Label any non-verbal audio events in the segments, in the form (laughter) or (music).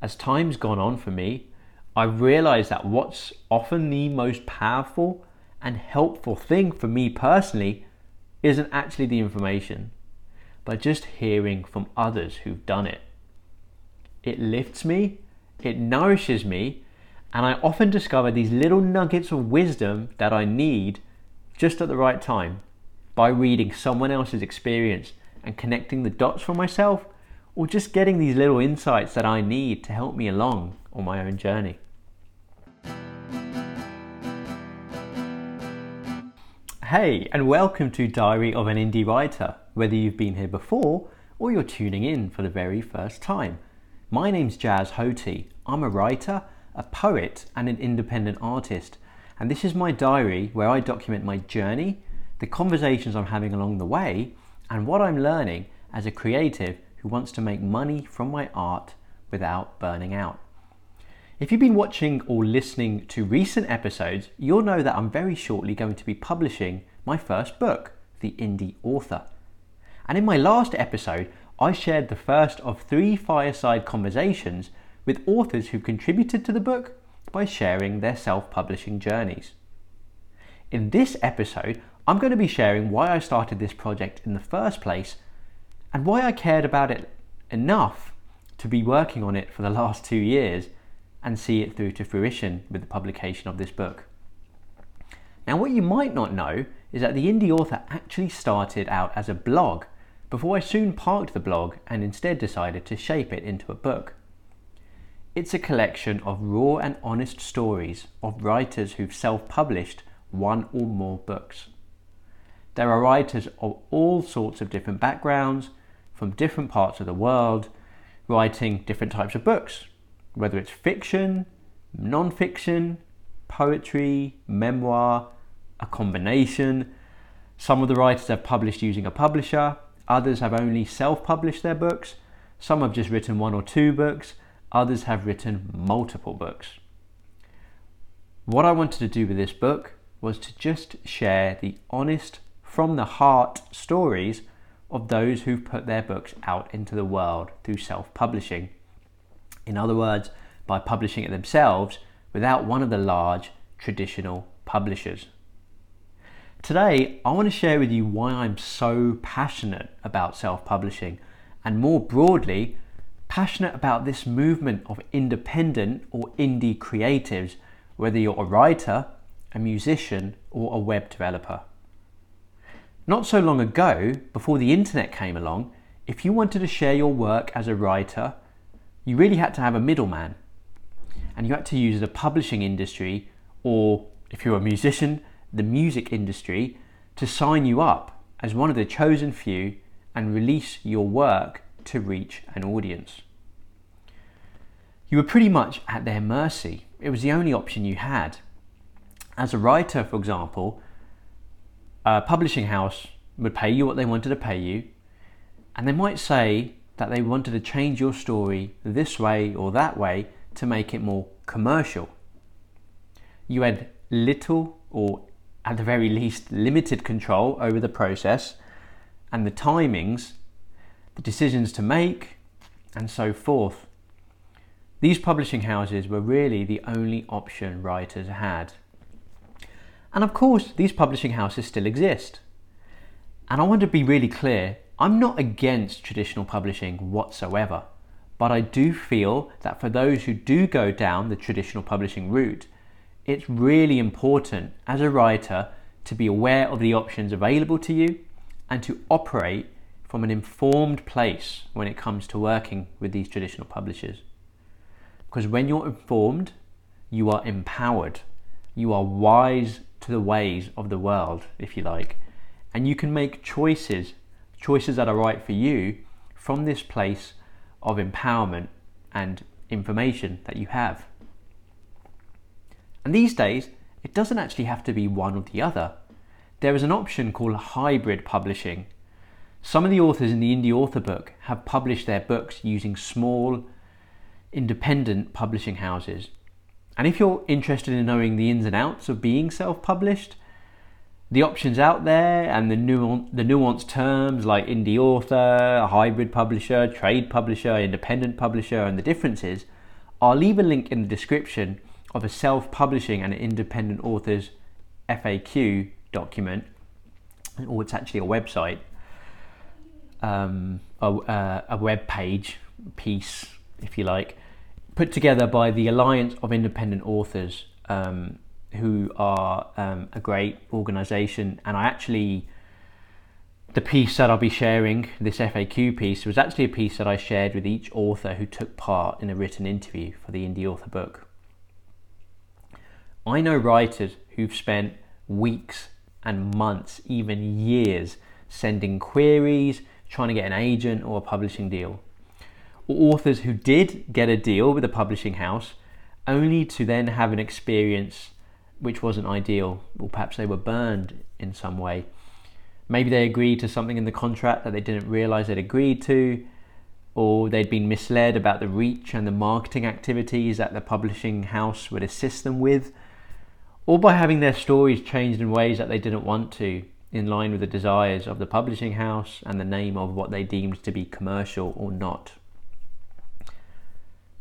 as time's gone on for me, I've realized that what's often the most powerful and helpful thing for me personally isn't actually the information, but just hearing from others who've done it. It lifts me, it nourishes me, and I often discover these little nuggets of wisdom that I need just at the right time by reading someone else's experience and connecting the dots for myself, or just getting these little insights that I need to help me along on my own journey. Hey, and welcome to Diary of an Indie Writer, whether you've been here before or you're tuning in for the very first time. My name's Jas Hothi. I'm a writer, a poet, and an independent artist. And this is my diary where I document my journey, the conversations I'm having along the way, and what I'm learning as a creative who wants to make money from my art without burning out. If you've been watching or listening to recent episodes, you'll know that I'm very shortly going to be publishing my first book, The Indie Author. And in my last episode, I shared the first of three fireside conversations with authors who contributed to the book by sharing their self publishing journeys. In this episode, I'm going to be sharing why I started this project in the first place and why I cared about it enough to be working on it for the last two years and see it through to fruition with the publication of this book. Now, what you might not know is that the indie author actually started out as a blog before I soon parked the blog and instead decided to shape it into a book. It's a collection of raw and honest stories of writers who've self published one or more books. There are writers of all sorts of different backgrounds, from different parts of the world, writing different types of books, whether it's fiction, non fiction, poetry, memoir, a combination. Some of the writers have published using a publisher, others have only self published their books, some have just written one or two books, others have written multiple books. What I wanted to do with this book was to just share the honest, from the heart stories of those who've put their books out into the world through self publishing. In other words, by publishing it themselves without one of the large traditional publishers. Today, I want to share with you why I'm so passionate about self publishing and more broadly, passionate about this movement of independent or indie creatives, whether you're a writer, a musician, or a web developer. Not so long ago, before the internet came along, if you wanted to share your work as a writer, you really had to have a middleman. And you had to use the publishing industry, or if you're a musician, the music industry, to sign you up as one of the chosen few and release your work to reach an audience. You were pretty much at their mercy. It was the only option you had. As a writer, for example, a publishing house would pay you what they wanted to pay you, and they might say, that they wanted to change your story this way or that way to make it more commercial. You had little or at the very least limited control over the process and the timings, the decisions to make, and so forth. These publishing houses were really the only option writers had. And of course, these publishing houses still exist. And I want to be really clear I'm not against traditional publishing whatsoever, but I do feel that for those who do go down the traditional publishing route, it's really important as a writer to be aware of the options available to you and to operate from an informed place when it comes to working with these traditional publishers. Because when you're informed, you are empowered, you are wise to the ways of the world, if you like, and you can make choices choices that are right for you from this place of empowerment and information that you have. And these days, it doesn't actually have to be one or the other. There is an option called hybrid publishing. Some of the authors in the Indie Author book have published their books using small, independent publishing houses. And if you're interested in knowing the ins and outs of being self published, the options out there and the, nuance, nuanced terms like indie author, hybrid publisher, trade publisher, independent publisher, and the differences, I'll leave a link in the description of a self publishing and independent authors FAQ document, or it's actually a website, um, a, uh, a web page piece, if you like, put together by the Alliance of Independent Authors, um, who are um, a great organisation. And I actually, the piece that I'll be sharing, this FAQ piece, was actually a piece that I shared with each author who took part in a written interview for the Indie Author book. I know writers who've spent weeks and months, even years, sending queries, trying to get an agent or a publishing deal. Or authors who did get a deal with a publishing house only to then have an experience which wasn't ideal, or perhaps they were burned in some way. Maybe they agreed to something in the contract that they didn't realize they'd agreed to, or they'd been misled about the reach and the marketing activities that the publishing house would assist them with, or by having their stories changed in ways that they didn't want to, in line with the desires of the publishing house and the name of what they deemed to be commercial or not.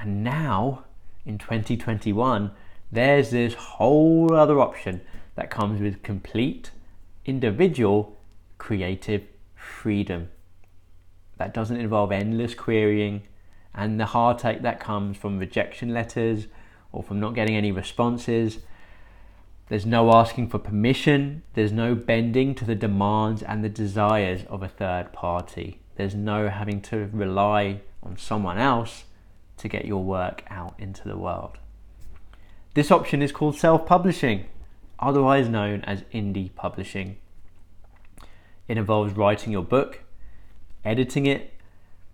And now, in 2021, there's this whole other option that comes with complete individual creative freedom. That doesn't involve endless querying and the heartache that comes from rejection letters or from not getting any responses there's no asking for permission. There's no bending to the demands and the desires of a third party. There's no having to rely on someone else to get your work out into the world. This option is called self publishing, otherwise known as indie publishing. It involves writing your book, editing it,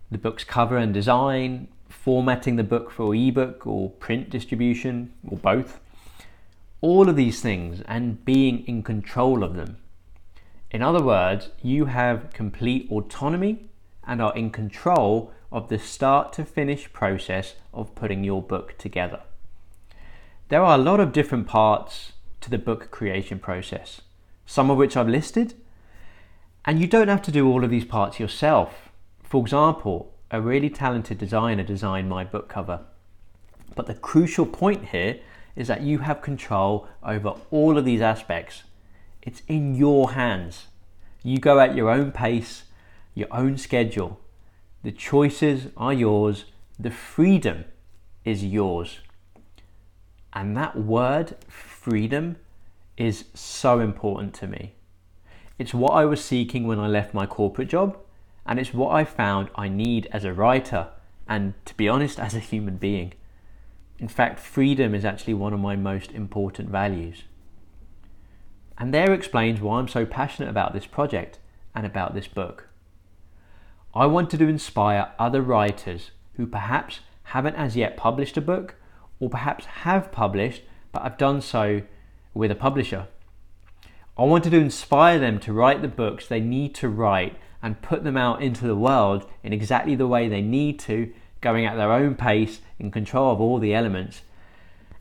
the book's cover and design, formatting the book for ebook or print distribution, or both all of these things and being in control of them. In other words, you have complete autonomy and are in control of the start to finish process of putting your book together. There are a lot of different parts to the book creation process, some of which I've listed, and you don't have to do all of these parts yourself. For example, a really talented designer designed my book cover. But the crucial point here is that you have control over all of these aspects. It's in your hands. You go at your own pace, your own schedule. The choices are yours, the freedom is yours. And that word, freedom, is so important to me. It's what I was seeking when I left my corporate job, and it's what I found I need as a writer and, to be honest, as a human being. In fact, freedom is actually one of my most important values. And there explains why I'm so passionate about this project and about this book. I wanted to inspire other writers who perhaps haven't as yet published a book or perhaps have published but have done so with a publisher. I wanted to inspire them to write the books they need to write and put them out into the world in exactly the way they need to going at their own pace, in control of all the elements,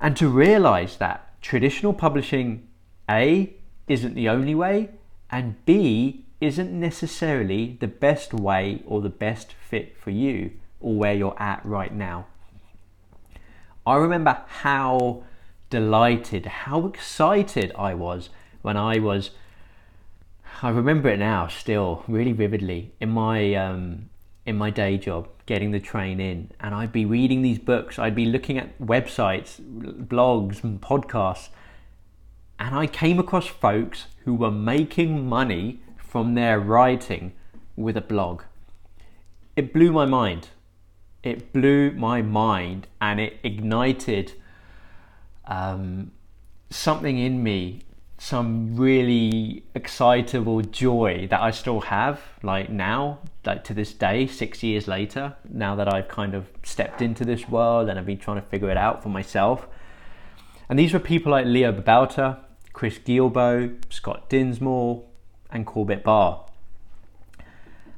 and to realize that traditional publishing, A, isn't the only way, and B, isn't necessarily the best way or the best fit for you or where you're at right now. I remember how delighted, how excited I was when I was. I remember it now, still really vividly in my um, in my day job getting the train in and I'd be reading these books, I'd be looking at websites, blogs, and podcasts, and I came across folks who were making money from their writing with a blog. It blew my mind. It blew my mind and it ignited um, something in me some really excitable joy that I still have, like now, like to this day, six years later, now that I've kind of stepped into this world and I've been trying to figure it out for myself. And these were people like Leo Babauta, Chris Guillebeau, Scott Dinsmore, and Corbett Barr.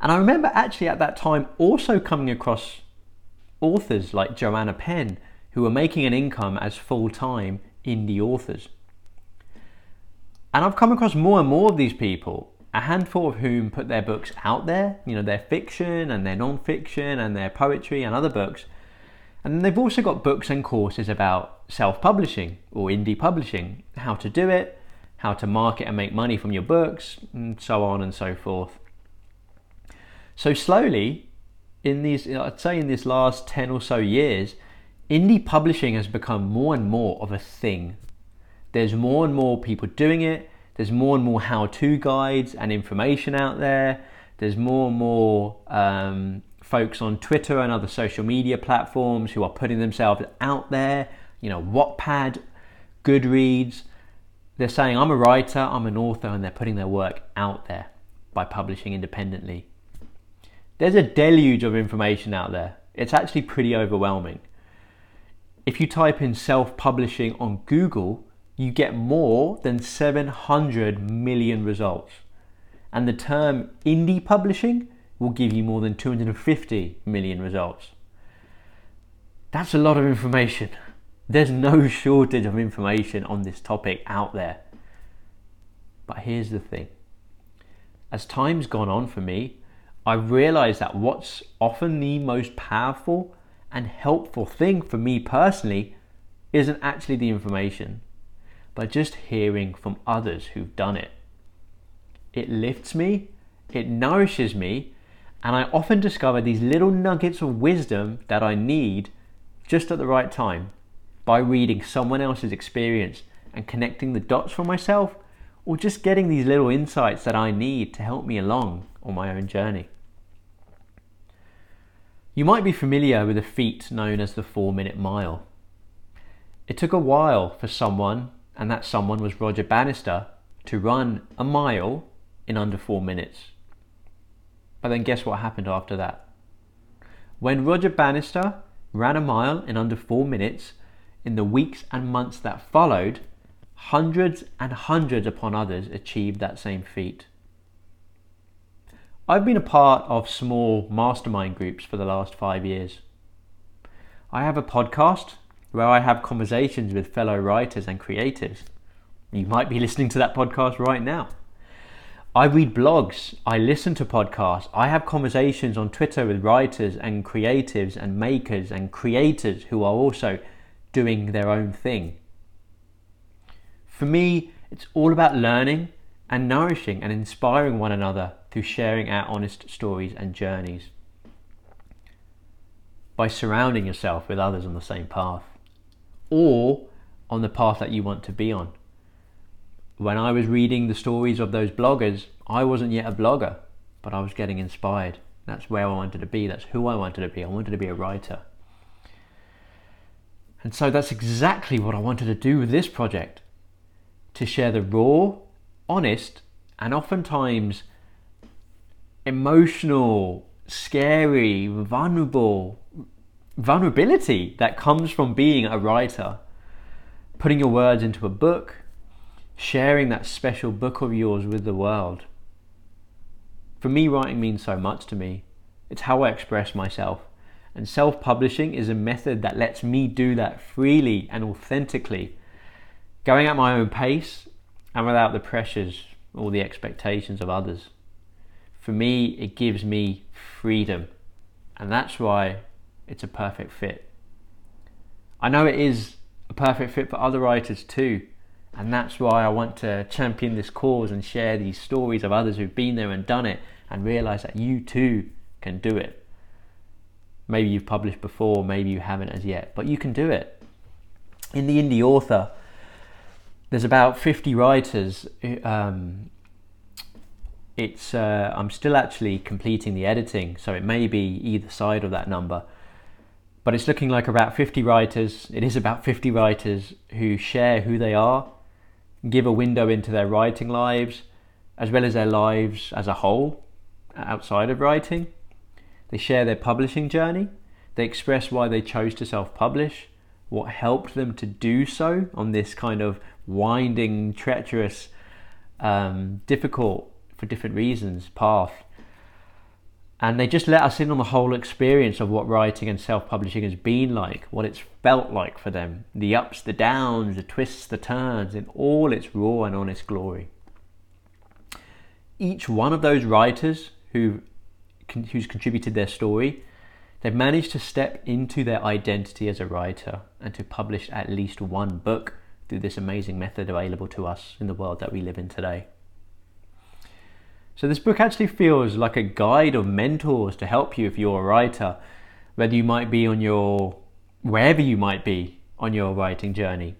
And I remember actually at that time also coming across authors like Joanna Penn who were making an income as full time indie authors. And I've come across more and more of these people, a handful of whom put their books out there, you know, their fiction and their non fiction and their poetry and other books. And they've also got books and courses about self publishing or indie publishing, how to do it, how to market and make money from your books, and so on and so forth. So, slowly, in these, I'd say in this last 10 or so years, indie publishing has become more and more of a thing. There's more and more people doing it, there's more and more how to guides and information out there, there's more and more um, folks on Twitter and other social media platforms who are putting themselves out there, you know, Wattpad, Goodreads. They're saying, I'm a writer, I'm an author, and they're putting their work out there by publishing independently. There's a deluge of information out there. It's actually pretty overwhelming. If you type in self publishing on Google, you get more than 700 million results. And the term indie publishing will give you more than 250 million results. That's a lot of information. There's no (laughs) shortage of information on this topic out there. But here's the thing as time's gone on for me, I've realized that what's often the most powerful and helpful thing for me personally isn't actually the information, but just hearing from others who've done it. It lifts me, it nourishes me, and I often discover these little nuggets of wisdom that I need just at the right time by reading someone else's experience and connecting the dots for myself, or just getting these little insights that I need to help me along on my own journey. You might be familiar with a feat known as the four minute mile. It took a while for someone, and that someone was Roger Bannister, to run a mile in under four minutes. But then guess what happened after that? When Roger Bannister ran a mile in under four minutes, in the weeks and months that followed, hundreds and hundreds upon others achieved that same feat. I've been a part of small mastermind groups for the last five years. I have a podcast where I have conversations with fellow writers and creatives. You might be listening to that podcast right now. I read blogs, I listen to podcasts, I have conversations on Twitter with writers and creatives and makers and creators who are also doing their own thing. For me, it's all about learning and nourishing and inspiring one another through sharing our honest stories and journeys. By surrounding yourself with others on the same path or on the path that you want to be on when I was reading the stories of those bloggers, I wasn't yet a blogger, but I was getting inspired. That's where I wanted to be. That's who I wanted to be. I wanted to be a writer. And so that's exactly what I wanted to do with this project to share the raw, honest, and oftentimes emotional, scary, vulnerable vulnerability that comes from being a writer. Putting your words into a book, sharing that special book of yours with the world. For me, writing means so much to me. It's how I express myself. And self publishing is a method that lets me do that freely and authentically, going at my own pace and without the pressures or the expectations of others. For me, it gives me freedom, and that's why it's a perfect fit. I know it is a perfect fit for other writers too and that's why I want to champion this cause and share these stories of others who've been there and done it and realize that you too can do it. Maybe you've published before, maybe you haven't as yet, but you can do it. In the indie author, there's about 50 writers. Um, it's uh, I'm still actually completing the editing, so it may be either side of that number. But it's looking like about 50 writers. It is about 50 writers who share who they are give a window into their writing lives as well as their lives as a whole outside of writing. They share their publishing journey. They express why they chose to self publish, what helped them to do so on this kind of winding, treacherous, um, difficult for different reasons path and they just let us in on the whole experience of what writing and self-publishing has been like what it's felt like for them the ups the downs the twists the turns in all its raw and honest glory each one of those writers who who's contributed their story They've managed to step into their identity as a writer and to publish at least one book through this amazing method available to us in the world that we live in today. So, this book actually feels like a guide of mentors to help you if you're a writer, whether you might be on your, wherever you might be on your writing journey.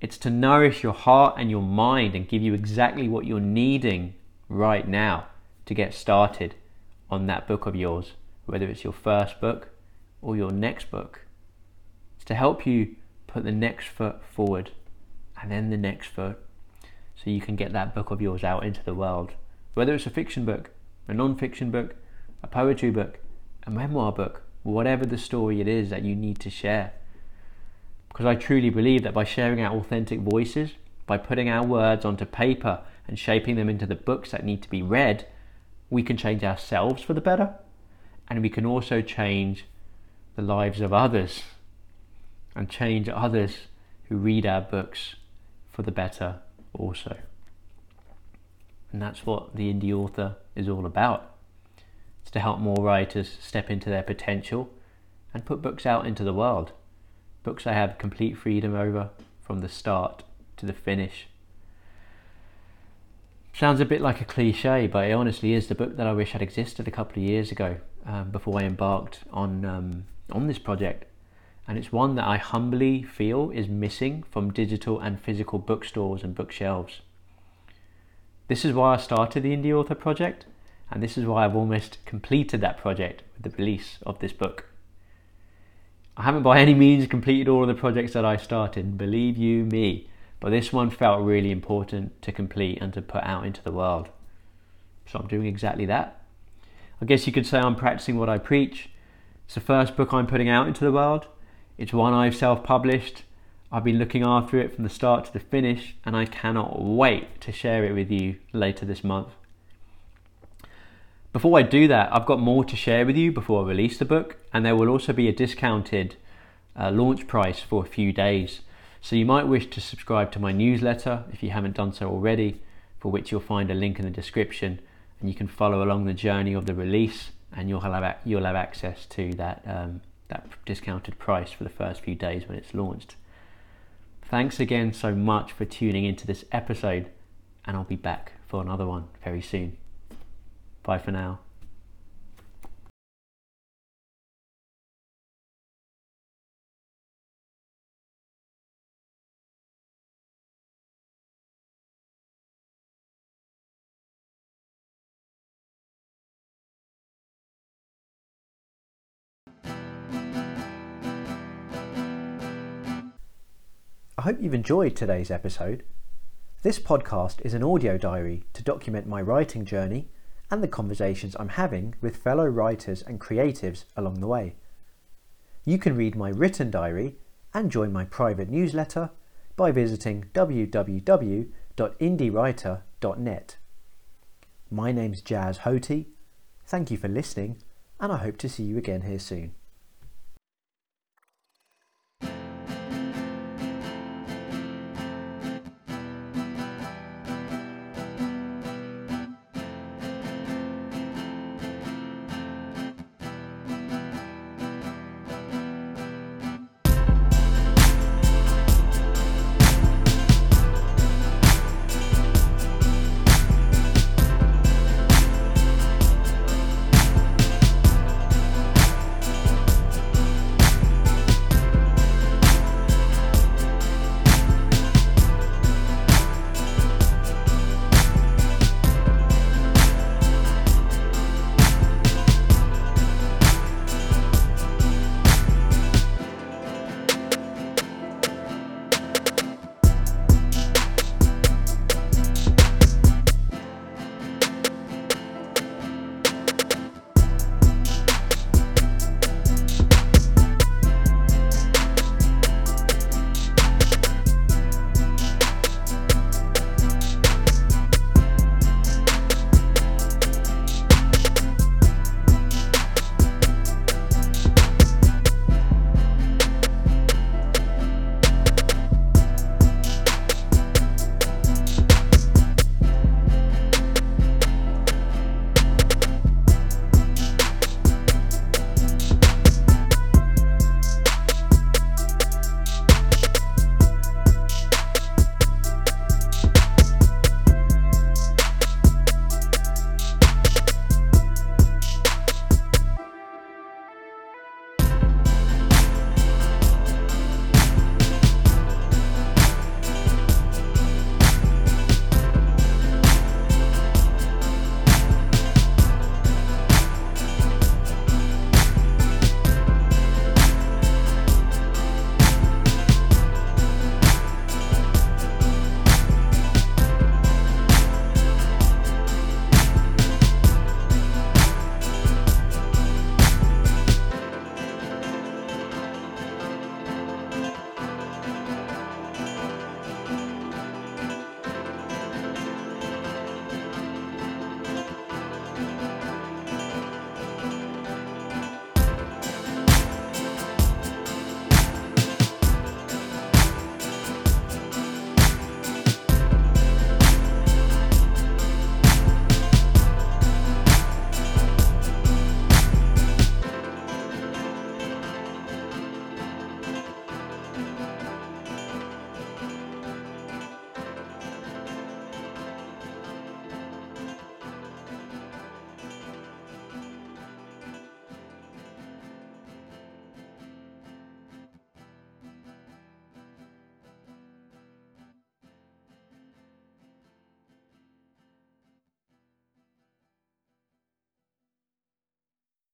It's to nourish your heart and your mind and give you exactly what you're needing right now to get started on that book of yours whether it's your first book or your next book. It's to help you put the next foot forward and then the next foot so you can get that book of yours out into the world. Whether it's a fiction book, a non fiction book, a poetry book, a memoir book, whatever the story it is that you need to share. Because I truly believe that by sharing our authentic voices, by putting our words onto paper and shaping them into the books that need to be read, we can change ourselves for the better and we can also change the lives of others and change others who read our books for the better also. And that's what the indie author is all about. It's to help more writers step into their potential and put books out into the world. Books I have complete freedom over from the start to the finish. Sounds a bit like a cliche, but it honestly is the book that I wish had existed a couple of years ago um, before I embarked on um, on this project, and it's one that I humbly feel is missing from digital and physical bookstores and bookshelves. This is why I started the Indie Author Project, and this is why I've almost completed that project with the release of this book. I haven't by any means completed all of the projects that I started, believe you me. But this one felt really important to complete and to put out into the world. So I'm doing exactly that. I guess you could say I'm practicing what I preach. It's the first book I'm putting out into the world. It's one I've self published. I've been looking after it from the start to the finish, and I cannot wait to share it with you later this month. Before I do that, I've got more to share with you before I release the book, and there will also be a discounted uh, launch price for a few days. So you might wish to subscribe to my newsletter if you haven't done so already, for which you'll find a link in the description, and you can follow along the journey of the release, and you'll have you'll have access to that um, that discounted price for the first few days when it's launched. Thanks again so much for tuning into this episode, and I'll be back for another one very soon. Bye for now. Hope you've enjoyed today's episode. This podcast is an audio diary to document my writing journey and the conversations I'm having with fellow writers and creatives along the way. You can read my written diary and join my private newsletter by visiting www.indiewriter.net. My name's Jas Hothi. Thank you for listening, and I hope to see you again here soon.